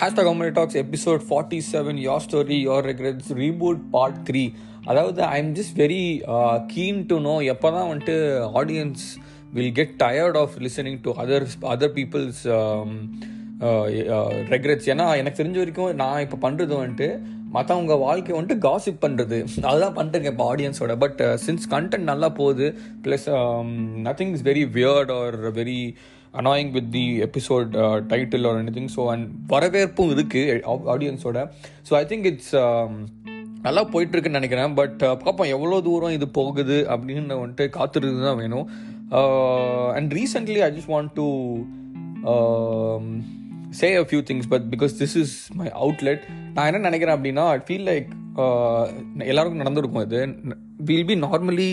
Hashtag comedy talks episode forty seven your story your regrets reboot part three அதாவது I am just very keen to know எப்போ தான் வந்துட்டு audience will get tired of listening to others other people's regrets ஏன்னா எனக்கு தெரிஞ்ச வரைக்கும் நான் இப்போ பண்ணுறது வந்துட்டு மற்றவங்க வாழ்க்கை வந்துட்டு காசிப் பண்ணுறது அதுதான் பண்ணுறேங்க இப்போ ஆடியன்ஸோட பட் சின்ஸ் கண்டென்ட் நல்லா போகுது plus nothing is very weird or very annoying with the episode title or anything so and வரவேற்பும் இருக்குது ஆடியன்ஸோட ஸோ ஐ திங்க் இட்ஸ் நல்லா போயிட்டுருக்குன்னு நினைக்கிறேன். பட் uh, பார்ப்போம் எவ்வளோ தூரம் இது போகுது அப்படின்னு வந்துட்டு காத்துருக்கு தான் வேணும் and recently I just want to say a few things but because this is my outlet நான் என்ன நினைக்கிறேன் அப்படின்னா ஐ ஃபீல் லைக் எல்லாருக்கும் நடந்திருக்கும் இது. வில் பி நார்மலி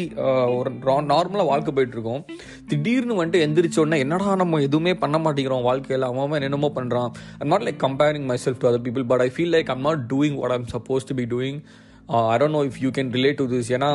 ஒரு நார்மலாக வாழ்க்கை போயிட்டுருக்கோம். திடீர்னு வந்துட்டு எந்திரிச்சோடனே என்னடா நம்ம எதுவுமே பண்ண மாட்டேங்கிறோம் வாழ்க்கையில் அவன் என்னென்னமோ பண்ணுறான் I'm not like comparing myself to other people but I feel like I'm not doing what I'm suppose to be doing I don't know if you can relate to this ஏன்னா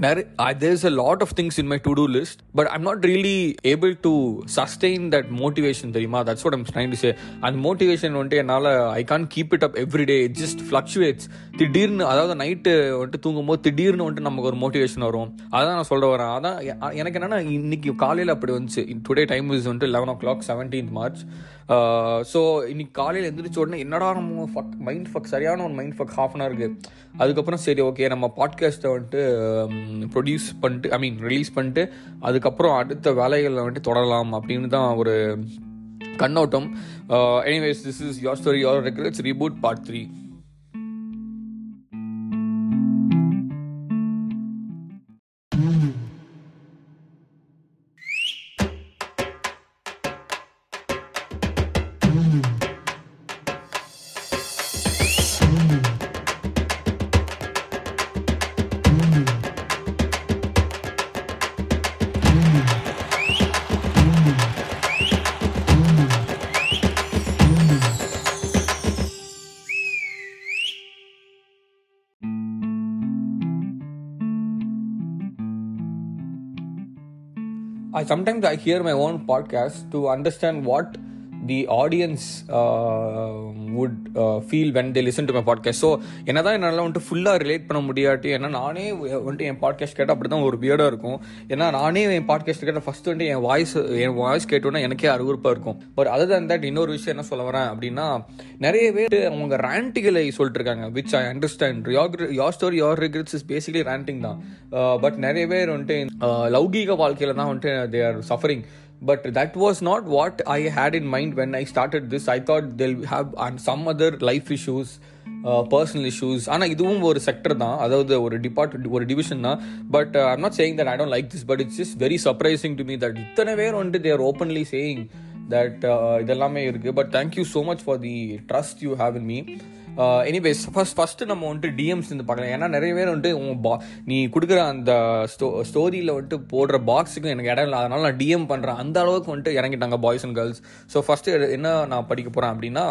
there's a lot of things in my to-do list but i'm not really able to sustain that motivation தெரியுமா that's what i'm trying to say. And motivation வந்துட்டு என்னால் I can't keep it up every day it just fluctuates திடீர்னு அதாவது night வந்துட்டு தூங்கும்போது திடீர்னு வந்துட்டு நமக்கு ஒரு மோட்டிவேஷன் வரும் அதான் நான் சொல்ல வரேன் அதான் எனக்கு என்னன்னா இன்னைக்கு காலையில் அப்படி வந்துச்சு டுடே டைம் இஸ் வந்துட்டு eleven o'clock seventeenth March so இன்னைக்கு காலையில் எந்திரிச்ச உடனே என்னடா நம்ம ஃபக் மைண்ட் ஃபக் சரியான ஒரு மைண்ட் ஃபக் ஹாஃப் அன் ஹவருக்கு அதுக்கப்புறம் சரி ஓகே நம்ம பாட்காஸ்ட்டை வந்துட்டு ப்ரொடியூஸ் பண்ணிட்டு ஐ மீன் ரிலீஸ் பண்ணிட்டு அதுக்கப்புறம் அடுத்த வேலைகளில் வந்துட்டு தொடரலாம் அப்படின்னு தான் ஒரு கண்ணோட்டம். Anyways this is your story your regrets reboot part three I sometimes I hear my own podcast to understand what the audience would feel when they listen to my podcast so என்ன தான் என்னால் வந்துட்டு ஃபுல்லாக relate பண்ண முடியாட்டி ஏன்னா நானே வந்துட்டு என் podcast கேட்டால் அப்படி தான் ஒரு பியர்டாக இருக்கும். ஏன்னா நானே என் பாட்காஸ்ட் கேட்டால் ஃபஸ்ட்டு வந்துட்டு என் வாய்ஸ் என் வாய்ஸ் கேட்டோன்னா எனக்கே அருவறுப்பாக இருக்கும். பட் அதர் தன் தட் இன்னொரு விஷயம் என்ன சொல்ல வரேன் அப்படின்னா நிறைய பேர் அவங்க ரேண்டிகளை சொல்லிட்டு இருக்காங்க which I understand your your story your regrets is basically ranting தான் uh, பட் நிறைய பேர் வந்துட்டு uh, லௌகீக வாழ்க்கையில் தான் வந்துட்டு they are suffering but that was not what I had in mind when I started this. I thought they'll have and some other life issues, personal issues ஆனால் இதுவும் ஒரு செக்டர் தான். அதாவது ஒரு டிபார்ட் ஒரு டிவிஷன் தான். But I'm not saying that I don't like this but it's is very surprising to me that இத்தனை பேர் வந்துட்டு தேர் ஓப்பன்லி சேயிங் தட் இதெல்லாமே இருக்குது but thank you so much for the trust you have in me anyways first first நம்ம வந்துட்டு DMs இருந்து பார்க்கலாம். ஏன்னா நிறைய பேர் வந்துட்டு உங்கள் பா நீ கொடுக்குற அந்த ஸ்டோ ஸ்டோரியில் வந்துட்டு போடுற பாக்ஸுக்கும் எனக்கு இடம் இல்லை. அதனால் நான் டிஎம் பண்ணுறேன் அந்த அளவுக்கு வந்துட்டு இறங்கிட்டாங்க boys and girls so first என்ன நான் படிக்க போகிறேன் அப்படின்னா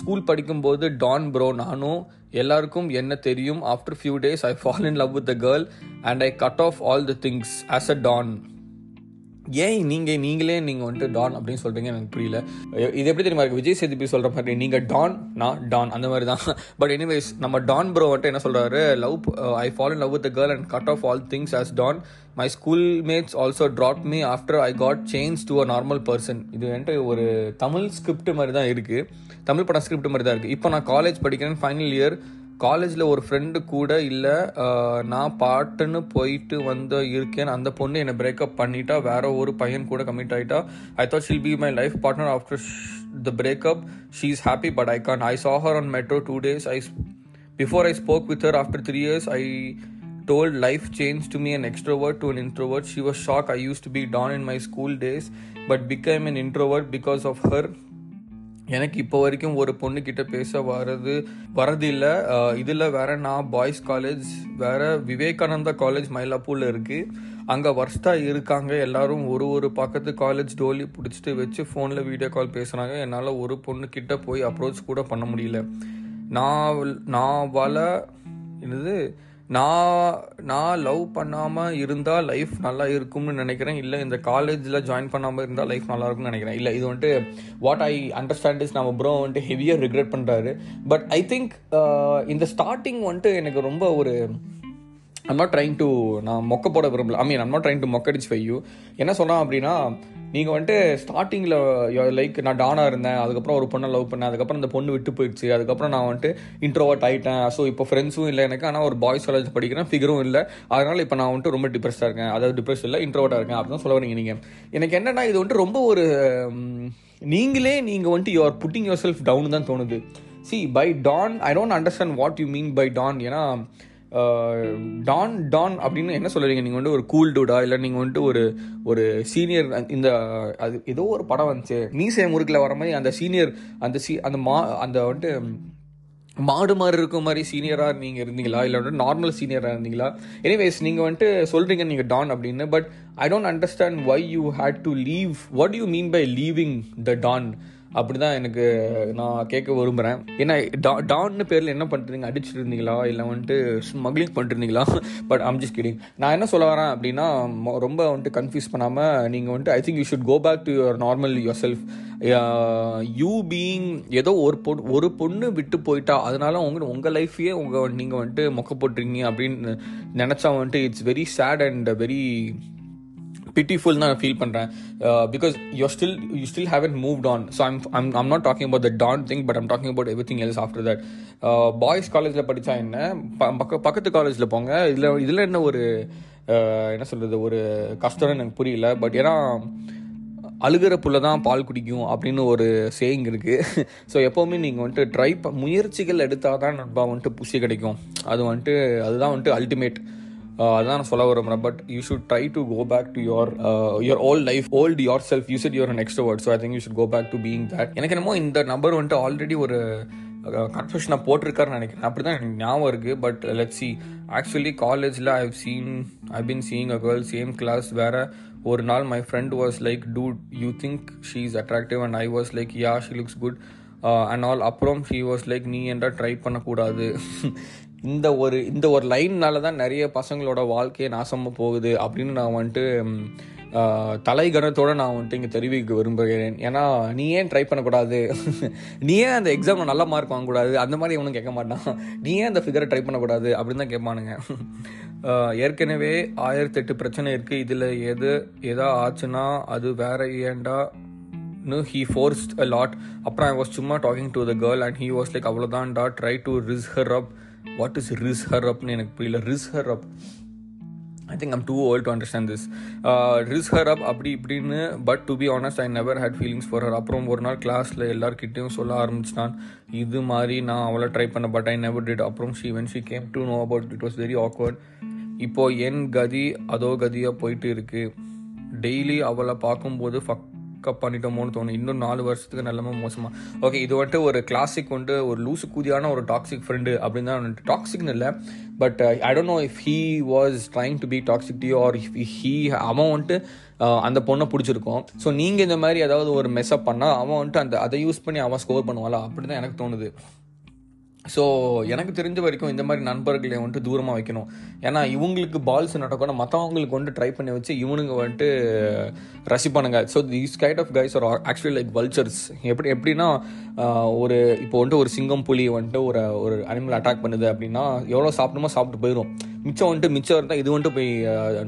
ஸ்கூல் படிக்கும்போது டான் ப்ரோ நானும் எல்லாருக்கும் என்ன தெரியும்? After few days I fall in love with the girl and I cut off all the things as a don ஏன் நீங்கள் நீங்களே நீங்கள் வந்துட்டு டான் அப்படின்னு சொல்கிறீங்க எனக்கு புரியல. இது எப்படி தெரியுமா இருக்கு? விஜய் சேதுபி சொல்கிற மாதிரி நீங்கள் டான் நான் டான் அந்த மாதிரி தான். பட் எனிவேஸ் நம்ம டான் ப்ரோ வந்துட்டு என்ன சொல்கிறாரு love I follow love with girl and cut off all things as don my school mates also drop me after I got change to a normal person இது வந்துட்டு ஒரு Tamil script மாதிரி தான் இருக்குது தமிழ் படம் ஸ்கிரிப்ட் மாதிரி தான் இருக்குது இப்போ நான் காலேஜ் படிக்கிறேன் ஃபைனல் இயர் காலேஜில் ஒரு ஃப்ரெண்டு கூட இல்லை நான் பாட்டுன்னு போயிட்டு வந்து இருக்கேன் அந்த பொண்ணு என்னை பிரேக்கப் பண்ணிட்டா வேற ஒரு பையன் கூட கமிட் ஆகிட்டா I thought she'll be my life partner after the breakup she is happy but I can I saw her on metro two days I before I spoke with her after three years I told life changed to me an extrovert to an introvert. She was shocked. I used to be down in my school days, but became an introvert because of her. எனக்கு இப்போ வரைக்கும் ஒரு பொண்ணுக்கிட்ட பேச வர்றது வரது இதில் வேற நான் பாய்ஸ் காலேஜ் வேற விவேகானந்தா காலேஜ் மயிலாப்பூரில் இருக்குது அங்கே வர்ஸ்டாக இருக்காங்க. எல்லாரும் ஒரு ஒரு பக்கத்து காலேஜ் டோலி பிடிச்சிட்டு வச்சு ஃபோனில் வீடியோ கால் பேசுகிறாங்க என்னால் ஒரு பொண்ணுக்கிட்ட போய் அப்ரோச் கூட பண்ண முடியல. நான் நான் வள என்னது? நான் நான் லவ் பண்ணாமல் இருந்தால் லைஃப் நல்லா இருக்கும்னு நினைக்கிறேன். இல்லை இந்த காலேஜில் ஜாயின் பண்ணாமல் இருந்தால் லைஃப் நல்லா இருக்கும்னு நினைக்கிறேன். இல்லை இது வந்துட்டு வாட் ஐ அண்டர்ஸ்டாண்ட் இஸ் நம்ம ப்ரோ வந்துட்டு ஹெவியாக ரிக்ரெட் பண்ணுறாரு பட் ஐ திங்க் இந்த ஸ்டார்டிங் வந்துட்டு எனக்கு ரொம்ப ஒரு ஐம் நாட் ட்ரைங் டு நான் மொக்க போட விரும்பல. I mean I'm not trying to மொக்கடிச்சு ஃபை யூ என்ன சொன்னால் அப்படின்னா நீங்கள் வந்துட்டு ஸ்டார்டிங்கில் லைக் நான் டானாக இருந்தேன் அதுக்கப்புறம் ஒரு பொண்ணை லவ் பண்ணேன் அதுக்கப்புறம் அந்த பொண்ணு விட்டு போயிடுச்சு அதுக்கப்புறம் நான் வந்துட்டு இன்ட்ரோவர்ட் ஆகிட்டேன் ஸோ இப்போ ஃப்ரெண்ட்ஸும் இல்லை எனக்கு ஆனால் ஒரு பாய்ஸ் காலேஜ் படிக்கிறேன் ஃபிகரும் இல்லை. அதனால் இப்போ நான் வந்துட்டு ரொம்ப டிப்ரெஸ்டாக இருக்கேன். அதாவது டிப்ரெஸ் இல்லை இன்ட்ரோவர்ட்டாக இருக்கேன். அப்படின்னு சொல்ல வரீங்க நீங்கள் எனக்கு என்னென்னா இது வந்துட்டு ரொம்ப ஒரு நீங்களே நீங்கள் வந்துட்டு your putting yourself down தான் தோணுது. See by don I don't understand what you mean by don ஏன்னா டான் டான் அப்படின்னு என்ன சொல்லுறீங்க நீங்கள் வந்து ஒரு கூல் டூடா இல்லை நீங்கள் வந்துட்டு ஒரு ஒரு சீனியர் இந்த அது ஏதோ ஒரு படம் வந்துச்சு. மீசை முறுக்கில் வர மாதிரி அந்த சீனியர் அந்த சீ அந்த மா அந்த வந்துட்டு மாடு மாதிரி இருக்கும் மாதிரி சீனியராக நீங்கள் இருந்தீங்களா? இல்லை வந்துட்டு நார்மல் சீனியராக இருந்தீங்களா? எனிவேஸ் நீங்கள் வந்துட்டு சொல்கிறீங்க நீங்கள் டான் அப்படின்னு but I don't understand why you hate to leave what you mean by leaving the don? அப்படி தான் எனக்கு நான் கேட்க விரும்புகிறேன் ஏன்னா டா டான்னு பேரில் என்ன பண்ணுறீங்க அடிச்சுட்டு இருந்தீங்களா இல்லை வந்துட்டு ஸ்மக்லிங் பண்ணிருந்தீங்களா பட் ஐம் ஜஸ்ட் கிடிங் நான் என்ன சொல்ல வரேன் அப்படின்னா ரொம்ப வந்துட்டு கன்ஃபியூஸ் பண்ணாமல் நீங்கள் வந்துட்டு I think you should go back to your normal yourself you being ஏதோ ஒரு பொண்ணு ஒரு பொண்ணு விட்டு போயிட்டா அதனால உங்க உங்கள் லைஃபையே உங்கள் நீங்கள் வந்துட்டு மொக்க போட்டுருங்க அப்படின்னு நினச்சா வந்துட்டு it's very sad and very pitiful நான் ஃபீல் பண்ணுறேன் because you still you still have haven't moved on so I'm I'm I'm not talking about the don thing but I'm talking about everything else after that boys காலேஜில் படித்தா என்ன பக்க பக்கத்து காலேஜில் போங்க. இதில் இதில் என்ன ஒரு uh, என்ன சொல்கிறது ஒரு கஷ்டம்னு எனக்கு புரியல. பட் ஏன்னா அழுகிற புள்ள தான் பால் குடிக்கும் அப்படின்னு ஒரு சேயிங் இருக்குது ஸோ எப்போவுமே நீங்கள் வந்துட்டு ட்ரை ப முயற்சிகள் எடுத்தால் தான் நண்பா வந்துட்டு புஷி கிடைக்கும். அது வந்துட்டு அதுதான் வந்துட்டு அல்டிமேட் அதான் நான் சொல்ல விரும்புகிறேன் but you should try to go back to your your old life old yourself you set your next word so I think you should go back to being that எனக்கு என்னமோ இந்த நம்பர் வந்துட்டு already ஒரு கன்ஃபியூஷனாக போட்டிருக்காருன்னு நினைக்கிறேன். அப்படி தான் எனக்கு ஞாபகம் இருக்குது பட் லெட் சி ஆக்சுவலி காலேஜில் I've seen I been seeing a girl same class வேறு ஒரு நாள் my friend was like do you think she is attractive and I was like yeah she looks good and all அப்புறம் she was like நீ என்றால் try பண்ணக்கூடாது? இந்த ஒரு இந்த ஒரு லைன்னால தான் நிறைய பசங்களோட வாழ்க்கையே நாசமாக போகுது அப்படின்னு நான் வந்துட்டு தலைகணத்தோடு நான் வந்துட்டு இங்கே தெரிவிக்க விரும்புகிறேன். ஏன்னா நீ ஏன் ட்ரை பண்ணக்கூடாது? நீ ஏன் அந்த எக்ஸாமில் நல்ல மார்க் வாங்கக்கூடாது? அந்த மாதிரி இவனும் கேட்க மாட்டான். நீ ஏன் அந்த ஃபிகரை ட்ரை பண்ணக்கூடாது? அப்படின்னு தான் கேட்பானுங்க. ஏற்கனவே ஆயிரத்தெட்டு பிரச்சனை இருக்குது இதில் எது எதா ஆச்சுன்னா அது வேற ஏண்டா no he forced a lot அப்புறம் ஐ வாஸ் சும்மா talking to the girl and he was like அவ்வளோதான்டா try to rizz her up what is rizz her அப்னு எனக்கு புரியல. Rizz her up I think I'm too old to understand this rizz her up அப்படி இப்படின்னு but to be honest I never had feelings for her அப்புறம் ஒரு நாள் கிளாஸில் எல்லார்கிட்டையும் சொல்ல ஆரம்பிச்சிட்டான். இது மாதிரி நான் அவளை ட்ரை பண்ண பட் ஐ நெவர் டிட் அப்புறம் she when she came to know about it was very awkward இப்போது என் கதி அதோ கதியாக போயிட்டு இருக்குது டெய்லி அவளை பார்க்கும்போது ஃபக் கப் பண்ணிட்டோமோன்னு தோணும். இன்னும் நாலு வருஷத்துக்கு நல்லமா மோசமா. ஓகே இது வந்துட்டு ஒரு கிளாசிக் வந்துட்டு ஒரு லூசு கூதியான ஒரு டாக்ஸிக் ஃப்ரெண்டு அப்படின்னு தான் வந்துட்டு. டாக்ஸிக்னு இல்லை but I don't know if he was trying to be toxic D R if he அவன் வந்துட்டு uh, அந்த பொண்ணை பிடிச்சிருக்கோம். ஸோ நீங்கள் இந்த மாதிரி ஏதாவது ஒரு மெஸ்அப் பண்ணால் அவன் வந்துட்டு அந்த அதை யூஸ் பண்ணி அவன் ஸ்கோர் பண்ணுவாளா? அப்படின்னு தான் எனக்கு தோணுது. ஸோ எனக்கு தெரிஞ்ச வரைக்கும் இந்த மாதிரி நண்பர்களை வந்துட்டு தூரமாக வைக்கணும். ஏன்னா இவங்களுக்கு பால்ஸ் நடக்கணும் மற்றவங்களுக்கு வந்துட்டு ட்ரை பண்ணி வச்சு இவனுங்க வந்துட்டு ரசிப்பானுங்க. So these kind of guys are actually like vultures எப்படி எப்படின்னா ஒரு இப்போ வந்துட்டு ஒரு சிங்கம் புலி வந்துட்டு ஒரு ஒரு அனிமல் அட்டாக் பண்ணுது அப்படின்னா எவ்வளோ சாப்பிடுமோ சாப்பிட்டு போயிடும் மிச்சம் வந்துட்டு மிச்சம் இருந்தால் இது வந்துட்டு போய்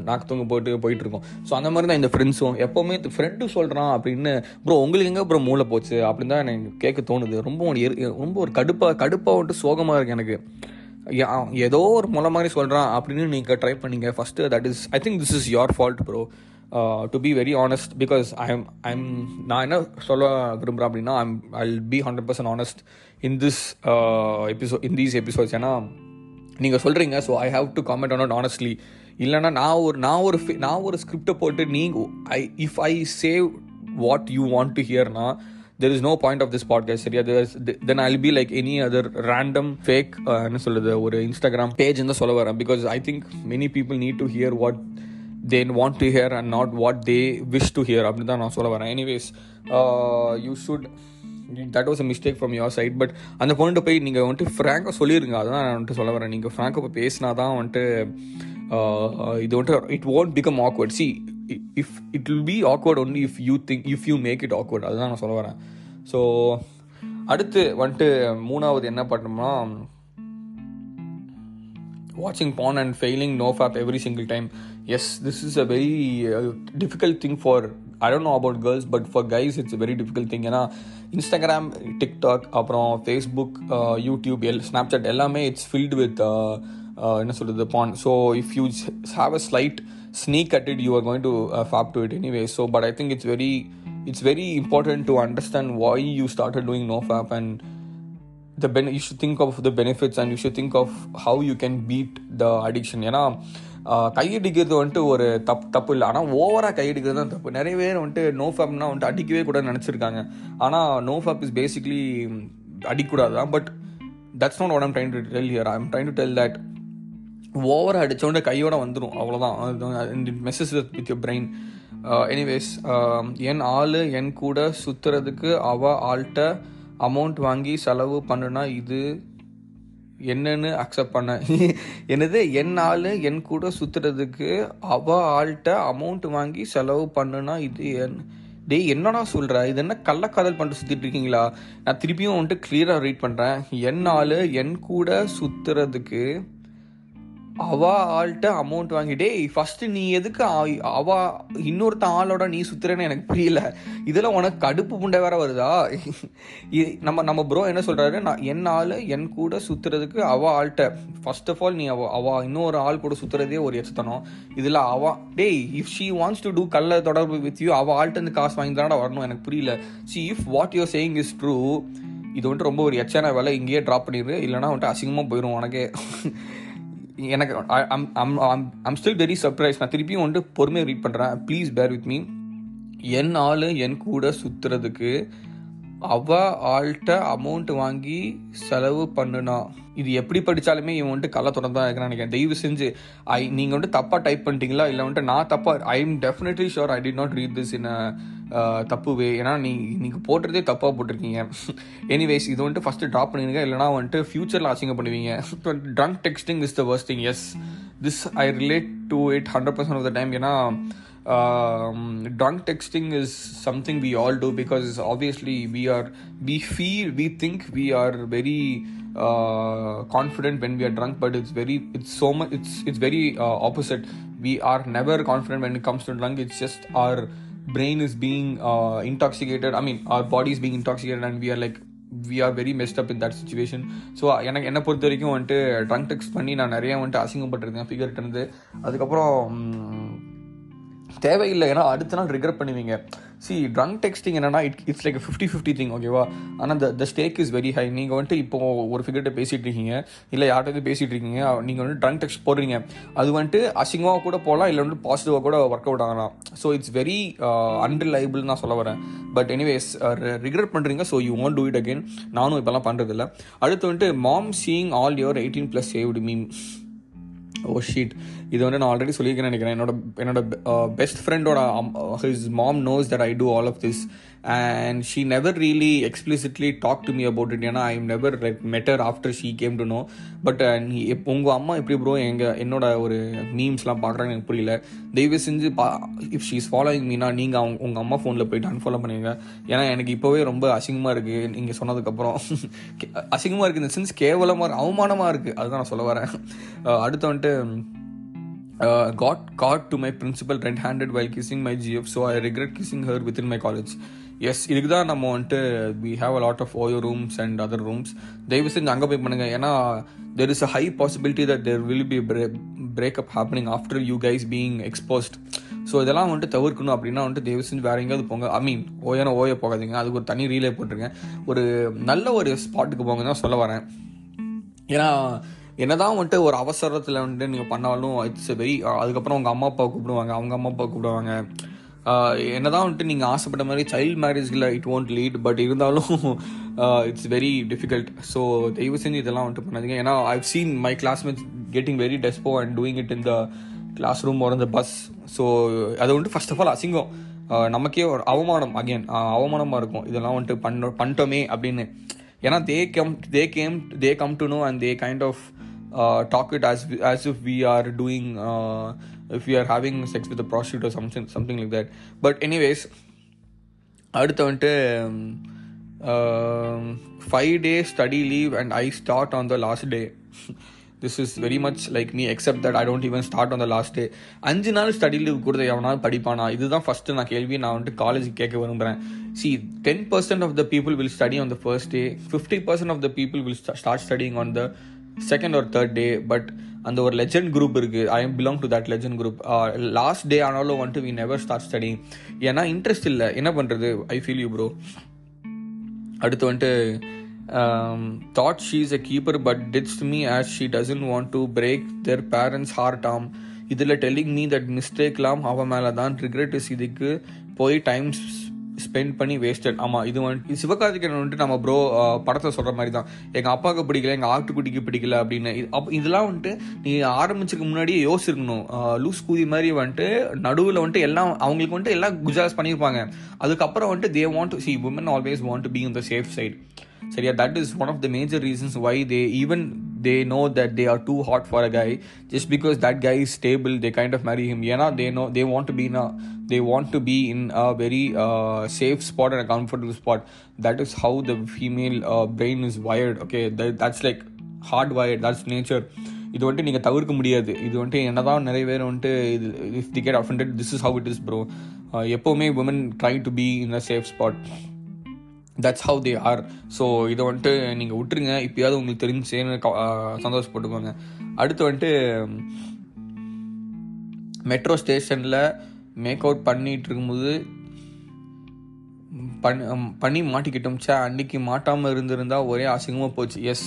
நாக்கு தூங்க போயிட்டு போயிட்டு இருக்கோம் ஸோ அந்த மாதிரி தான் இந்த ஃப்ரெண்ட்ஸும் எப்போவுமே ஃப்ரெண்டு சொல்கிறான் அப்படின்னு ப்ரோ உங்களுக்கு எங்கே ப்ரோ மூளை போச்சு? அப்படின்னு தான் எனக்கு கேட்க தோணுது. ரொம்ப ரொம்ப ஒரு கடுப்பாக கடுப்பாக வந்துட்டு சோகமாக இருக்குது எனக்கு. ஏதோ ஒரு முளை மாதிரி சொல்கிறான் அப்படின்னு நீங்கள் ட்ரை பண்ணீங்க. First that is I think this is your fault bro to be very honest because I am I'm நான் என்ன சொல்ல விரும்புகிறேன் அப்படின்னா I'm I be hundred percent honest in this episode in these episodes ஏன்னா நீங்கள் சொல்கிறீங்க so I have to comment on honestly இல்லைனா நான் ஒரு நான் ஒரு நான் ஒரு ஸ்கிரிப்டை போட்டு நீங்கள் I if I say what you want to ஹியர்னா there is no point of this podcast சரியா? Then I'll be like any other random fake என்ன சொல்லுது ஒரு இன்ஸ்டாகிராம் பேஜ் தான் சொல்ல வரேன். Because I think many people need to hear what they want to hear and not what they wish to hear அப்படின்னு தான் நான் சொல்ல வரேன். Anyways you should that was a mistake from your side but அந்த பொண்ணுட்டு போய் நீங்கள் வந்துட்டு ஃப்ராங்காக சொல்லிடுங்க அதுதான் நான் வந்துட்டு சொல்ல வரேன். நீங்கள் ஃப்ராங்காக இப்போ பேசினா தான் வந்துட்டு இது வந்துட்டு it won't become awkward see if it will be awkward only if you think if you make it awkward அதுதான் நான் சொல்ல வரேன். ஸோ அடுத்து வந்துட்டு மூணாவது என்ன பண்ணோம்னா watching porn and failing nofap every single time. Yes this is a very uh, difficult thing for i don't know about girls but for guys it's a very difficult thing. ஏன்னா Instagram TikTok அப்புறம் Facebook YouTube L Snapchat எல்லாமே it's filled with என்ன சொல்கிறது porn so if you have a slight sneak at it you are going to fap to it anyway so but I think it's very it's very important to understand why you started doing no fap and the ben- you should think of the benefits and you should think of how you can beat the addiction. ஏன்னா கையடிக்கிறது வந்துட்டு ஒரு தப் தப்பு இல்லை. ஆனால் ஓவராக கையடிக்கிறது தான் தப்பு. நிறைய பேர் வந்துட்டு நோ ஃபேப்னா வந்துட்டு அடிக்கவே கூட நினச்சிருக்காங்க. ஆனால் நோ ஃபேப் இஸ் பேசிக்லி அடிக்கூடாது. தான் but that's not what I'm trying to tell here I'm trying to tell that ஓவராக அடித்தோடனே கையோட வந்துடும் அவ்வளோதான் messes with your brain anyways என் ஆள் என் கூட சுற்றுறதுக்கு அவ ஆள்கிட்ட அமௌண்ட் வாங்கி செலவு பண்ணுனா இது என்னன்னு அக்செப்ட் பண்ண. என்னது? என் ஆள் என் கூட சுற்றுறதுக்கு அவ ஆள்கிட்ட அமௌண்ட் வாங்கி செலவு பண்ணுனா இது என். டேய் என்னடா சொல்கிற இது என்ன கள்ளக்காதல் பண்ணிட்டு சுற்றிட்டு இருக்கீங்களா? நான் திருப்பியும் வந்துட்டு கிளியராக ரீட் பண்ணுறேன் என் ஆள் என் கூட சுற்றுறதுக்கு அவா ஆள்கிட்ட அமௌண்ட் வாங்கிட்டே டேய் ஃபர்ஸ்ட் நீ எதுக்கு ஆ- இன்னொருத்த ஆளோட நீ சுத்துறேன்னு எனக்கு புரியல. இதில் உனக்கு கடுப்பு புண்டை வேற வருதா? நம்ம நம்ம ப்ரோ என்ன சொல்றாரு? நான் என் ஆள் என் கூட சுத்துறதுக்கு அவ ஆள்கிட்ட ஃபர்ஸ்ட் ஆஃப் ஆல் நீ அவ அவ இன்னொரு ஆள் கூட சுத்துறதே ஒரு எச்சத்தனம். இதில் அவ டேய் if she wants to do கல்ல தொடர்பு வித் யூ அவ ஆள்கிட்ட இருந்து காசு வாங்கி தானடா வரணும் எனக்கு புரியல. See if what you're saying is true இது வந்துட்டு ரொம்ப ஒரு எச்சான வேலை இங்கேயே ட்ராப் பண்ணிடு இல்லைன்னா வந்துட்டு அசிங்கமாக போயிடும் உனக்கே. எனக்கு ஐம் ஸ்டில் வெரி சர்ப்ரைஸ் நான் திருப்பியும் வந்துட்டு பொறுமையாக ரீட் பண்ணுறேன் ப்ளீஸ் பேர் வித் மீ என் ஆள் என் கூட சுற்றுறதுக்கு அவ ஆள்கிட்ட அமௌண்ட் வாங்கி செலவு பண்ணுனா. இது எப்படி படித்தாலுமே இவன் வந்துட்டு கள்ள தொடர்ந்து தான் இருக்கிறான் நினைக்கிறேன். தயவு செஞ்சு ஐ நீங்கள் வந்துட்டு தப்பாக டைப் பண்ணிட்டீங்களா? இல்லை வந்துட்டு நான் தப்பாக I am definitely sure I did not read this in தப்பு வே ஏன்னா நீ நீங்கள் போட்டுறதே தப்பாக போட்டிருக்கீங்க எனிவேஸ் இது வந்துட்டு ஃபஸ்ட்டு ட்ராப் பண்ணிடுங்க இல்லைனா வந்துட்டு ஃபியூச்சரில் அசிங்க பண்ணுவீங்க drunk texting is the worst thing yes this I relate to it hundred percent of the time ஏன்னா um, drunk texting is something we all do because obviously we are we feel we think we are very uh, confident when we are drunk but it's very it's so much it's it's very uh, opposite we are never confident when it comes to drunk it's just our brain is being uh, intoxicated i mean our body is being intoxicated and we are we are very messed up in that situation so எனக்கு என்னை பொறுத்த வரைக்கும் வந்துட்டு trunk text பண்ணி நான் நிறைய வந்துட்டு அசிங்கப்பட்டிருக்கேன் ஃபிகர்ட்டேருந்து அதுக்கப்புறம் தேவையில்லை. ஏன்னா அடுத்த நாள் ரிகர் பண்ணுவீங்க. சி ட்ரங்க் டெக்ஸ்டிங் என்னன்னா it it's like fifty fifty thing ஓகேவா ஆனால் the the stake is very high நீங்கள் வந்துட்டு இப்போ ஒரு ஃபிகர்கிட்ட பேசிகிட்டு இருக்கீங்க. இல்லை யார்கிட்ட பேசிகிட்டு இருக்கீங்க? நீங்கள் வந்து ட்ரங்க் டெக்ஸ்ட் போடுறீங்க. அது வந்துட்டு அசிங்கமாக கூட போகலாம் இல்லை வந்துட்டு பாசிட்டிவாக கூட ஒர்க் அவுட் ஆகலாம். ஸோ இட்ஸ் வெரி அன்ரிலைபிள் நான் சொல்ல வரேன். பட் எனிவேஸ் ரிக்ரெட் பண்ணுறீங்க so you won't do it again நானும் இப்போலாம் பண்ணுறதில்ல அடுத்து வந்துட்டு mom seeing all your eighteen plus saved meme Oh, oh shit இது வந்து நான் ஆல்ரெடி சொல்லியிருக்கேன் நினைக்கிறேன். என்னோட என்னோட பெஸ்ட் ஃப்ரெண்டோட his mom knows that I do all of this and she never really explicitly talk to me about it ஏன்னா I never like matter after she came to know but நீ எப் உங்கள் அம்மா எப்படி ப்ரோ எங்கள் என்னோட ஒரு மீம்ஸ்லாம் பார்க்குறாங்க எனக்கு புரியல. தயவு செஞ்சு பா if she is following Meena நீங்கள் அவங்க உங்கள் அம்மா ஃபோனில் போயிட்டு அன்ஃபாலோ பண்ணுவீங்க ஏன்னா எனக்கு இப்போவே ரொம்ப அசிங்கமாக இருக்குது நீங்கள் சொன்னதுக்கப்புறம். அசிங்கமாக இருக்குது இந்த சென்ஸ் கேவலமாக அவமானமாக இருக்குது அதுதான் நான் சொல்ல வரேன். அடுத்து வந்துட்டு got got to my principal red handed while while my GF so I regret regret her with in my college yes இதுக்கு தான் நம்ம வந்துட்டு we have a lot of OYO rooms and other rooms தயவு செஞ்சு அங்கே போய் பண்ணுங்க. ஏன்னா there is a high possibility that there will be breakup happening after you guys being exposed so இதெல்லாம் வந்துட்டு தவிர்க்கணும் அப்படின்னா வந்துட்டு தயவு செஞ்சு வேற எங்கேயாவது போங்க. ஐ மீன் ஓயான ஓய போகாதீங்க. அதுக்கு ஒரு தனி ரீலே போட்டிருக்கேன் ஒரு நல்ல ஒரு ஸ்பாட்டுக்கு போங்க தான் சொல்ல வரேன். ஏன்னா என்னதான் வந்துட்டு ஒரு அவசரத்தில் வந்துட்டு நீங்கள் பண்ணாலும் இட்ஸ் வெரி அதுக்கப்புறம் உங்கள் அம்மா அப்பா கூப்பிடுவாங்க. அவங்க அம்மா அப்பா கூப்பிடுவாங்க. என்னதான் வந்துட்டு நீங்கள் ஆசைப்பட்ட மாதிரி சைல்ட் மேரேஜில் இட் ஒன்ட் லீட் பட் இருந்தாலும் இட்ஸ் வெரி டிஃபிகல்ட் ஸோ தயவு செஞ்சு இதெல்லாம் வந்துட்டு பண்ணாதீங்க. ஏன்னா I've seen my classmates getting very despo and doing it in the classroom ஒரு இந்த பஸ் ஸோ அது வந்துட்டு ஃபர்ஸ்ட் ஆஃப் ஆல் அசிங்கம். நமக்கே ஒரு அவமானம் அகைன் அவமானமாக இருக்கும். இதெல்லாம் வந்துட்டு பண்ண பண்ணிட்டோமே அப்படின்னு. ஏன்னா they come they came they come to know and they kind of talk it as as if we are doing if you are having sex with prostitute something something like that but anyways அடுத்து வந்துட்டு five day study leave and I start on the last day this is very much like me except that I don't even start on the last day அஞ்சு நாள் study leave கொடுத்த எவனாவது படிப்பானா? இதுதான் first நான் கேள்வி. நான் வந்துட்டு காலேஜ் கேட்க விரும்புகிறேன் see ten percent of the people will study on the first day fifty percent of the people will start studying on the second or third day but அந்த ஒரு லெஜண்ட் குரூப் இருக்குது I am belong to that legend group last day ஆனாலும் வந்துட்டு we never start studying ஏன்னா interest இல்லை. என்ன பண்ணுறது I feel you bro அடுத்து வந்துட்டு thought she is a keeper but ditched me as she doesn't want to break their parents heart ஆம் இதில் டெல்லிங் மீ தட் மிஸ்டேக்லாம் அவன் மேலே தான் ரிக்ரெட் இஸ் இதுக்கு போய் டைம்ஸ் ஸ்பெண்ட் பண்ணி வேஸ்டட் ஆமாம் இது வந்துட்டு சிவகார்த்திகேயன் வந்துட்டு நம்ம ப்ரோ படத்தை சொல்கிற மாதிரி தான் எங்கள் அப்பாவுக்கு பிடிக்கல எங்கள் ஆட்டுக்குட்டிக்கு பிடிக்கல அப்படின்னு. அப் இதெல்லாம் வந்துட்டு நீ ஆரம்பிச்சதுக்கு முன்னாடியே யோசிச்சிருக்கணும். லூஸ் கூதி மாதிரி வந்துட்டு நடுவில் வந்துட்டு எல்லாம் அவங்களுக்கு வந்துட்டு எல்லாம் குஜராஸ் பண்ணியிருப்பாங்க. அதுக்கப்புறம் வந்துட்டு they want to see women always want to be in the safe side சரியா? That is one of the major reasons why they even they know that they are too hot for a guy just because that guy is stable they kind of marry him yeah they know they want to be in a they want to be in a very uh, safe spot and a comfortable spot that is how the female uh, brain is wired okay that, that's like hard wired that's nature இது வந்துட்டு நீங்கள் தவிர்க்க முடியாது இது வந்துட்டு என்னதான் நிறைய பேர் வந்துட்டு இது if they get offended this is how it is bro எப்போவுமே women try to be in a safe spot that's how they are so இதை வந்துட்டு நீங்கள் விட்டுருங்க. இப்போயாவது உங்களுக்கு தெரிஞ்சுன்னு சந்தோஷப்பட்டுக்கோங்க. அடுத்து வந்துட்டு மெட்ரோ ஸ்டேஷனில் மேக் அவுட் பண்ணிகிட்டு இருக்கும்போது பண்ணி மாட்டிக்கிட்டோம் சே அன்னைக்கு மாட்டாமல் இருந்திருந்தா ஒரே அசிங்கமாக போச்சு. எஸ்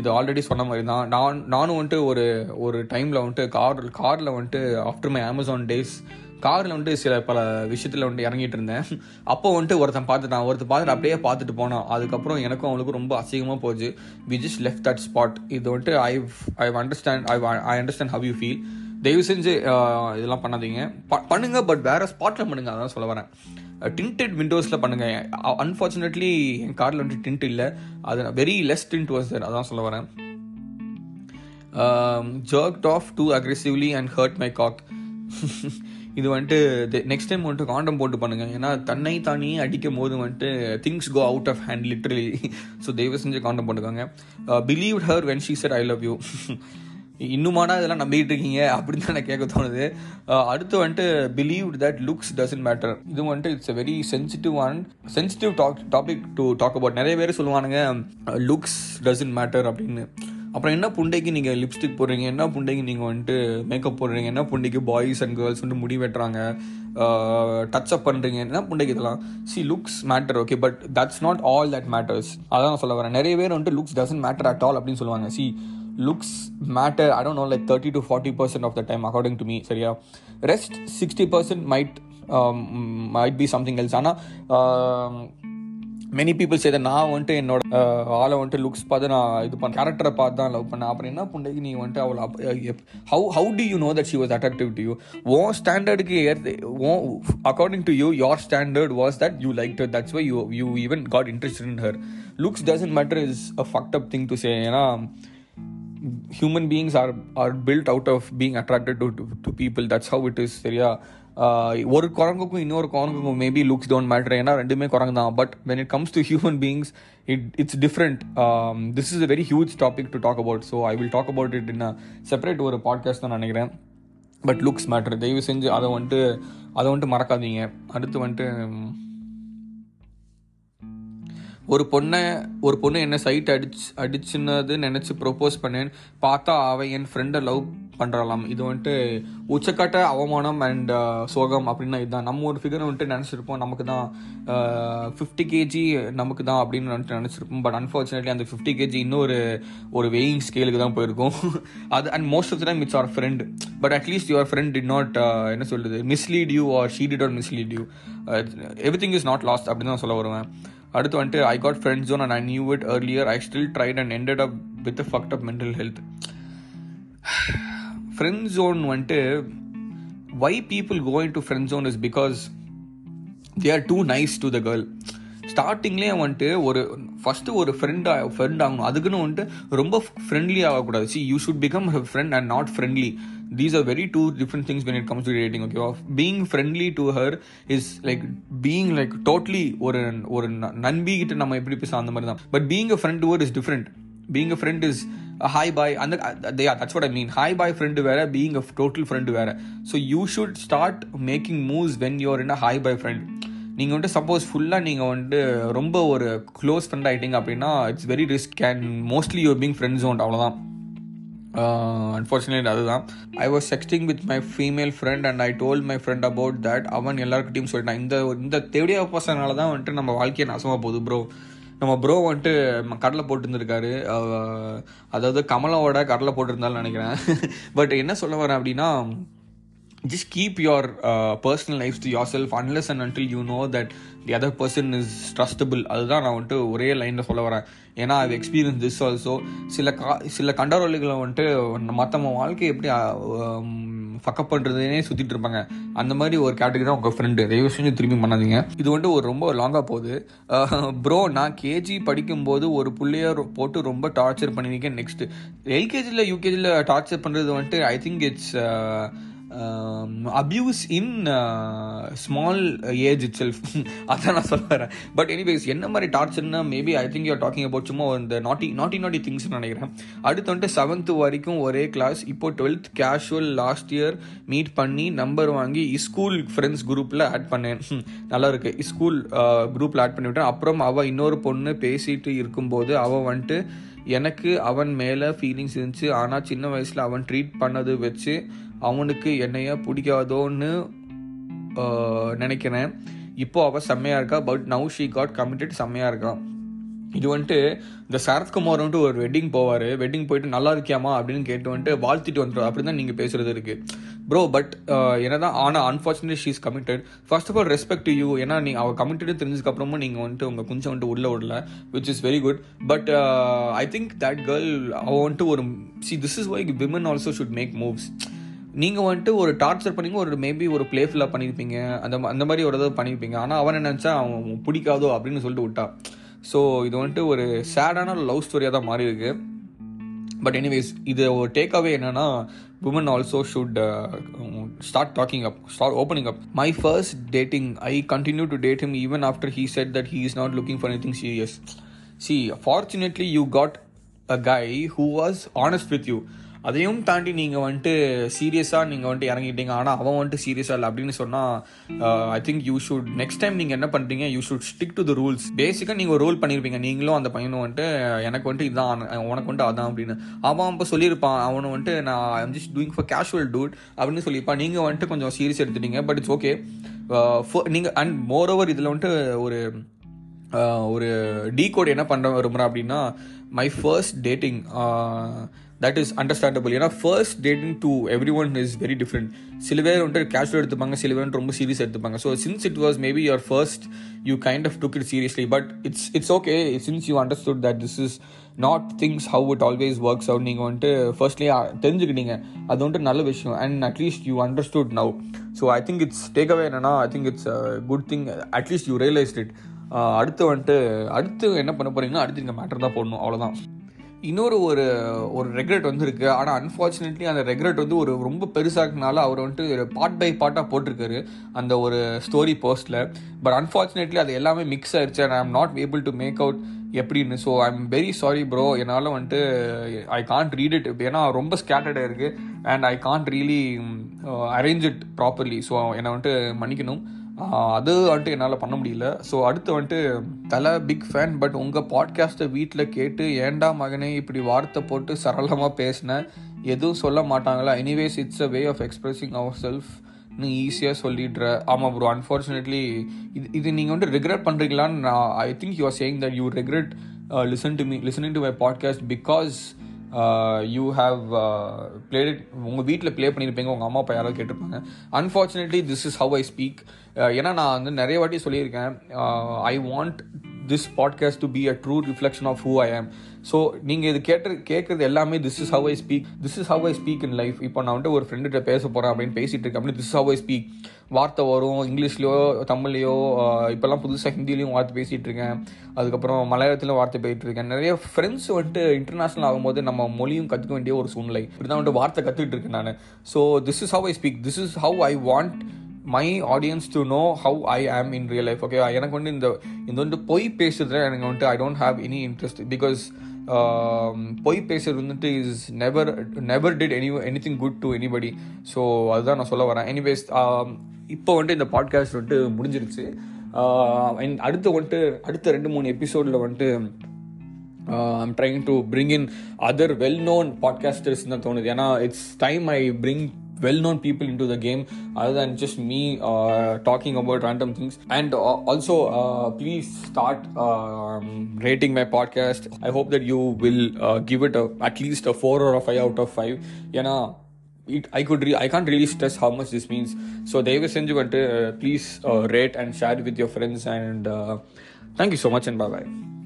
இது ஆல்ரெடி சொன்ன மாதிரி தான் நான் நானும் வந்துட்டு ஒரு ஒரு டைமில் வந்துட்டு கார் காரில் வந்துட்டு ஆஃப்டர் மை அமேசான் டேஸ் காரில் வந்துட்டு சில பல விஷயத்தில் வந்துட்டு இறங்கிட்டு இருந்தேன். அப்போ வந்துட்டு ஒருத்தன் பார்த்துட்டான். ஒருத்தர் பார்த்துட்டு அப்படியே பார்த்துட்டு போனான். அதுக்கப்புறம் எனக்கும் அவனுக்கும் ரொம்ப அசிங்கமாக போச்சு. We just left that spot இது வந்துட்டு I I understand I I understand how you feel தயவு செஞ்சு இதெல்லாம் பண்ணாதீங்க. பண்ணுங்க பட் வேற ஸ்பாட்டில் பண்ணுங்க. அதான் சொல்ல வரேன். டிண்டட் விண்டோஸில் பண்ணுங்க. அன்ஃபார்ச்சுனேட்லி என் காரில் வந்துட்டு டிண்ட் இல்லை. அது very less didn't was there அதான் சொல்ல வரேன். Jerked off too aggressively and hurt my cock இது வந்துட்டு நெக்ஸ்ட் டைம் வந்துட்டு காண்டம் போட்டு பண்ணுங்க. ஏன்னா தன்னை தானே அடிக்கும் போது வந்துட்டு things go out of hand literally so தயவு செஞ்சு காண்டம் போட்டுக்கோங்க. Believe her when she said I love you இன்னுமானா இதெல்லாம் நம்பிக்கிட்டு இருக்கீங்க? அப்படின்னு தான் எனக்கு கேட்க தோணுது. Uh, அடுத்து வந்துட்டு believe that looks doesn't matter இது வந்துட்டு it's very sensitive and sensitive talk topic to talk about நிறைய பேர் சொல்லுவானுங்க லுக்ஸ் டசன்ட் மேட்டர் அப்படின்னு. அப்புறம் என்ன புண்டைக்கு நீங்கள் லிப்ஸ்டிக் போடுறீங்க? என்ன புண்டைக்கு நீங்கள் வந்துட்டு மேக்கப் போடுறீங்க? என்ன புண்டைக்கு பாய்ஸ் அண்ட் கேர்ள்ஸ் வந்துட்டு முடி வெட்டுறாங்க? டச் அப் பண்ணுறீங்க என்ன புண்டைக்கு இதெல்லாம்? See looks matter okay but that's not all that matters அதான் நான் சொல்ல வரேன். நிறைய பேர் வந்துட்டு looks doesn't matter at all அப்படின்னு சொல்லுவாங்க. See looks matter I don't know like thirty to forty percent of the time according to me சரியா? Rest sixty percent might might be something else ஆனால் மெனி பீப்புள் செய்த நான் வந்துட்டு என்னோட ஆளை வந்துட்டு லுக்ஸ் பார்த்து நான் இது பண்ண கேரக்டரை பார்த்து தான் லவ் பண்ணேன். அப்புறம் என்ன புண்டைக்கு நீ வந்துட்டு அவளை how how do you know that she was attractive to you oh ஸ்டாண்டர்டுக்கு ஏற்று ஓ according to you your standard was that you like that's why you you even got interest in her looks doesn't matter is a fucked up thing to say ஏன்னா human beings are are built out of being attracted to to people that's how it is சரியா? ஒரு குரங்குக்கும் இன்னொரு குரங்குக்கும் maybe looks don't matter ஏன்னா ரெண்டுமே குரங்கு தான் but when it comes to human beings it it's different this is a very huge topic to talk about so I will talk about it in separate ஒரு podcast தான் நினைக்கிறேன். But looks matter தயவு செஞ்சு அதை வந்துட்டு அதை வந்துட்டு மறக்காதீங்க. அடுத்து வந்துட்டு ஒரு பொண்ணை ஒரு பொண்ணு என்ன சைட் அடிச்சு அடிச்சுன்னது நினச்சி ப்ரொப்போஸ் பண்ணேன். பார்த்தா அவன் என் ஃப்ரெண்டை லவ் பண்ணுறலாம் இது வந்துட்டு உச்சக்கட்ட அவமானம் அண்ட் uh, சோகம் அப்படின்னா இதுதான். நம்ம ஒரு ஃபிகரை வந்துட்டு நினச்சிருப்போம். நமக்கு தான் ஃபிஃப்டி uh, கேஜி நமக்கு தான் அப்படின்னு வந்துட்டு நினச்சிருப்போம். பட் அன்ஃபார்ச்சுனேட்லி அந்த ஃபிஃப்டி கேஜி இன்னொரு ஒரு வெயிங் ஸ்கேலுக்கு தான் போயிருக்கும். அது and most of the time it's our friend but at least your friend did not என்ன சொல்லுது mislead you or she did not mislead you everything is not lost அப்படின்னு தான் சொல்ல வருவேன். அடுத்து வந்துட்டு I got friend zone and I knew it earlier I still tried and ended up with fucked up mental health friend zone வந்துட்டு why people going to friend zone is because they are too nice to the girl ஸ்டார்டிங்லேயே வந்துட்டு ஒரு first ஒரு friend friend ஆகணும். அதுக்குன்னு வந்துட்டு ரொம்ப friendly ஆகக்கூடாது. See you should become friend and not friendly these are very two different things when it comes to rating okay being friendly to her is like being like totally ஒரு ஒரு நண்பி கிட்ட நம்ம எப்படி பேசலாம் அந்த மாதிரி தான் but being a friend to is different being a friend is hi bye அந்த that's what I mean hi bye friend வேற பீங் அ டோட்டல் ஃப்ரெண்டு வேற. So you should start making moves when you're in a hi bye friend நீங்கள் வந்துட்டு suppose ஃபுல்லாக நீங்கள் வந்துட்டு ரொம்ப ஒரு க்ளோஸ் ஃப்ரெண்ட் ஆகிட்டீங்க அப்படின்னா it's very risk and mostly your being friends one அவ்வளோதான் Uh, அன்ஃபார்ச்சுனேட் அதுதான். I was sexting with my female friend and I told my friend about that அவன் எல்லாருக்கிட்டையும் சொல்லிட்டான். இந்த இந்த தேடியா பசங்கனால தான் வந்துட்டு நம்ம வாழ்க்கையை நாசமாக போகுது ப்ரோ நம்ம ப்ரோ வந்துட்டு கடலை போட்டுருந்துருக்காரு. அதாவது கமலாவோட கடலை போட்டிருந்தாலும் நினைக்கிறேன். பட் என்ன சொல்ல வரேன் அப்படின்னா just keep your personal life to yourself unless and until you know that the other person is trustable அதுதான் நான் வந்துட்டு ஒரே லைனில் சொல்ல வரேன். ஏன்னா ஐ எக்ஸ்பீரியன்ஸ் திஸ் ஆல்சோ சில கா சில கண்டரோலிகளை வந்துட்டு மற்றவங்க வாழ்க்கையை எப்படி ஃபக்கப் பண்ணுறதுனே சுற்றிட்டு இருப்பாங்க. அந்த மாதிரி ஒரு கேட்டகரி தான் உங்கள் ஃப்ரெண்டு தயவு செஞ்சு திரும்பி பண்ணாதீங்க. இது வந்துட்டு ஒரு ரொம்ப லாங்காக போகுது. ப்ரோ நான் கேஜி படிக்கும்போது ஒரு பிள்ளைய போட்டு ரொம்ப டார்ச்சர் பண்ணியிருக்கேன் நெக்ஸ்ட்டு எல்கேஜியில் யூகேஜியில் டார்ச்சர் பண்ணுறது வந்துட்டு I think it's abuse in small age itself அதான் நான் சொல்ல வரேன். பட் எனிவேஸ் என்ன மாதிரி டார்ச்சர்னா maybe I think you're talking about சும்மா இந்த நாட்டி நாட்டி நாட்டி திங்ஸ் நினைக்கிறேன். அடுத்து வந்துட்டு செவன்த் வரைக்கும் ஒரே கிளாஸ் இப்போ twelfth casual last year meet பண்ணி நம்பர் வாங்கி ஸ்கூல் ஃப்ரெண்ட்ஸ் குரூப்பில் ஆட் பண்ணேன். நல்லா இருக்கு. ஸ்கூல் uh, குரூப்பில் ஆட் பண்ணிவிட்டேன் அப்புறம் அவள் இன்னொரு பொண்ணு பேசிட்டு இருக்கும்போது அவள் வந்துட்டு எனக்கு அவன் மேலே ஃபீலிங்ஸ் இருந்துச்சு. ஆனால் சின்ன வயசில் அவன் ட்ரீட் பண்ணது வச்சு அவனுக்கு என்னைய பிடிக்காதோன்னு நினைக்கிறேன். இப்போ அவள் செம்மையாக இருக்கா but now she got committed செம்மையாக இருக்கான் இது வந்துட்டு இந்த சரத்குமார் வந்துட்டு ஒரு வெட்டிங் போவார். வெட்டிங் போயிட்டு நல்லா இருக்கியாமா அப்படின்னு கேட்டு வந்துட்டு வாழ்த்திட்டு வந்துடும் அப்படி தான் நீங்கள் பேசுறது இருக்குது ப்ரோ பட் என்ன தான் ஆனால் unfortunate she's committed first of all respect to you ஏன்னா நீங்கள் அவள் கமிட்டட் தெரிஞ்சதுக்கப்புறமும் நீங்கள் வந்துட்டு உங்கள் குஞ்சை வந்துட்டு உள்ளே விடல which is very good but I think that girl அவள் வந்துட்டு ஒரு see this is why women also should make moves நீங்கள் வந்துட்டு ஒரு டார்ச்சர் பண்ணிங்க ஒரு மேபி ஒரு பிளேஃபுல்லாக பண்ணியிருப்பீங்க அந்த அந்த மாதிரி ஒரு இதை பண்ணியிருப்பீங்க ஆனால் அவன் நினச்சா அவன் பிடிக்காதோ அப்படின்னு சொல்லிட்டு விட்டா. ஸோ இது வந்துட்டு ஒரு சேடான லவ் ஸ்டோரியாக தான் மாறி இருக்கு. பட் எனிவேஸ் இது ஒரு டேக் அவே என்னன்னா woman also should start talking up start opening up my first dating I continue to date him even after he said that he is not looking for anything serious see fortunately you got a guy who was honest with you அதையும் தாண்டி நீங்கள் வந்துட்டு சீரியஸாக நீங்கள் வந்துட்டு இறங்கிட்டீங்க ஆனால் அவன் வந்துட்டு சீரியஸாக இல்லை அப்படின்னு சொன்னால் I think you should next time நீங்கள் என்ன பண்ணுறீங்க you should stick to the rules பேசிக்காக நீங்கள் ஒரு ரூல் பண்ணியிருப்பீங்க நீங்களும் அந்த பையனும் வந்துட்டு எனக்கு வந்துட்டு இதுதான் உனக்கு வந்துட்டு அதான் அப்படின்னு. அவன் இப்போ சொல்லியிருப்பான் அவனை வந்துட்டு நான் I'm just doing for casual dude அப்படின்னு சொல்லியிருப்பான் நீங்கள் வந்துட்டு கொஞ்சம் சீரியஸ் எடுத்துட்டீங்க பட் இட்ஸ் ஓகே நீங்கள் அண்ட் மோர் ஓவர் இதில் வந்துட்டு ஒரு uh, ஒரு டீ கோட் என்ன பண்ண விரும்புகிறேன் அப்படின்னா my first dating that is understandable ஏன்னா first dating to everyone is very different சில பேர் வந்துட்டு கேஷுவல் எடுத்துப்பாங்க சில பேர் ரொம்ப சீரியஸ் எடுத்துப்பாங்க. So since it was maybe your first you kind of took it seriously but it's it's okay since you understood that this is not things how it always works out நீங்கள் வந்துட்டு ஃபர்ஸ்ட்லேயே தெரிஞ்சுக்கிட்டீங்க. அது வந்துட்டு நல்ல விஷயம். And at least you understood now so I think it's take away என்னன்னா I think it's good thing at least you realised it அடுத்து வந்துட்டு அடுத்து என்ன பண்ண போறீங்கன்னா அடுத்து இந்த மேட்டர் தான் போடணும். அவ்வளோதான் இன்னொரு ஒரு ஒரு ரெக்ரெட் வந்துருக்கு. ஆனால் அன்ஃபார்ச்சுனேட்லி அந்த ரெக்ரெட் வந்து ஒரு ரொம்ப பெருசாக்குனால அவர் வந்துட்டு பார்ட் பை பார்ட்டாக போட்டிருக்காரு அந்த ஒரு ஸ்டோரி போஸ்ட்டில் பட் அன்ஃபார்ச்சுனேட்லி அது எல்லாமே மிக்ஸ் ஆயிடுச்சு and I am not able to make out எப்படின்னு. So I am very sorry bro என்னால் வந்துட்டு ஐ கான்ட் ரீட் இட் ஏன்னா ரொம்ப ஸ்கேட்டர்டாக இருக்குது and I can't really arrange it properly so என்னை வந்துட்டு மன்னிக்கணும். அது வந்துட்டு என்னால் பண்ண முடியல. ஸோ அடுத்து வந்துட்டு தலை பிக் ஃபேன் பட் உங்கள் பாட்காஸ்ட்டை வீட்டில் கேட்டு ஏண்டா மகனே இப்படி வார்த்தை போட்டு சரளமாக பேசினேன் எதுவும் சொல்ல மாட்டாங்களா? Anyways it's a way of expressing ourself நீ ஈஸியாக சொல்லிடுற. ஆமாம் ப்ரோ அன்ஃபார்ச்சுனேட்லி இது இது நீங்கள் வந்துட்டு ரெக்ரெட் பண்ணுறீங்களான்னு நான் I think you are saying that you regret listen to me listening to my podcast because Uh, you have played it uh, உங்கள் வீட்டில் ப்ளே பண்ணியிருப்பீங்க உங்கள் அம்மா அப்பா யாராவது கேட்டிருப்பாங்க. Unfortunately this is how I speak ஏன்னா நான் வந்து நிறைய வாட்டி சொல்லியிருக்கேன் I want this podcast to be a true reflection of who I am so நீங்கள் இது கேட்டு கேட்குறது எல்லாமே this is how I speak this is how I speak in life இப்போ நான் வந்துட்டு ஒரு ஃப்ரெண்டுகிட்ட பேச போகிறேன் அப்படின்னு பேசிகிட்டு இருக்கேன் அப்படின்னு திஸ் ஹவ் ஐ ஸ்பீக் வார்த்தை வரும் இங்கிலீஷ்லையோ தமிழ்லையோ இப்போல்லாம் புதுசாக ஹிந்திலையும் வார்த்தை பேசிகிட்டு இருக்கேன் அதுக்கப்புறம் மலையாளத்திலும் வார்த்தை போயிட்டு இருக்கேன் நிறைய ஃப்ரெண்ட்ஸ் வந்துட்டு இன்டர்நேஷனல் ஆகும்போது நம்ம மொழியும் கற்றுக்க வேண்டிய ஒரு சூழ்நிலை. இப்படி தான் வந்துட்டு வார்த்தை கற்றுக்கிட்டு இருக்கேன் நான். So this is how I speak this is how I want my audience to know how I am in real life okay எனக்கு வந்து இந்த இந்த வந்து பொய் பேசுறதுல எனக்கு வந்துட்டு I don't have any interest because Um, பொய் பேசுறது வந்துட்டு is never never did any anything good to anybody so அதுதான் நான் சொல்ல வரேன். எனிவேஸ் um, இப்போ வந்துட்டு இந்த பாட்காஸ்ட் வந்துட்டு முடிஞ்சிருச்சு. Uh, அடுத்து வந்துட்டு அடுத்த ரெண்டு மூணு எபிசோடில் வந்துட்டு I'm trying to bring in other well known podcasters தான் தோணுது. ஏன்னா it's time I bring well-known people into the game other than just me uh, talking about random things and uh, also uh, please start um, rating my podcast i hope that you will give it a, at least a 4 or a 5 out of 5 you know it, I could I can't really stress how much this means. So, they will send you, please rate and share with your friends. And thank you so much. And bye bye.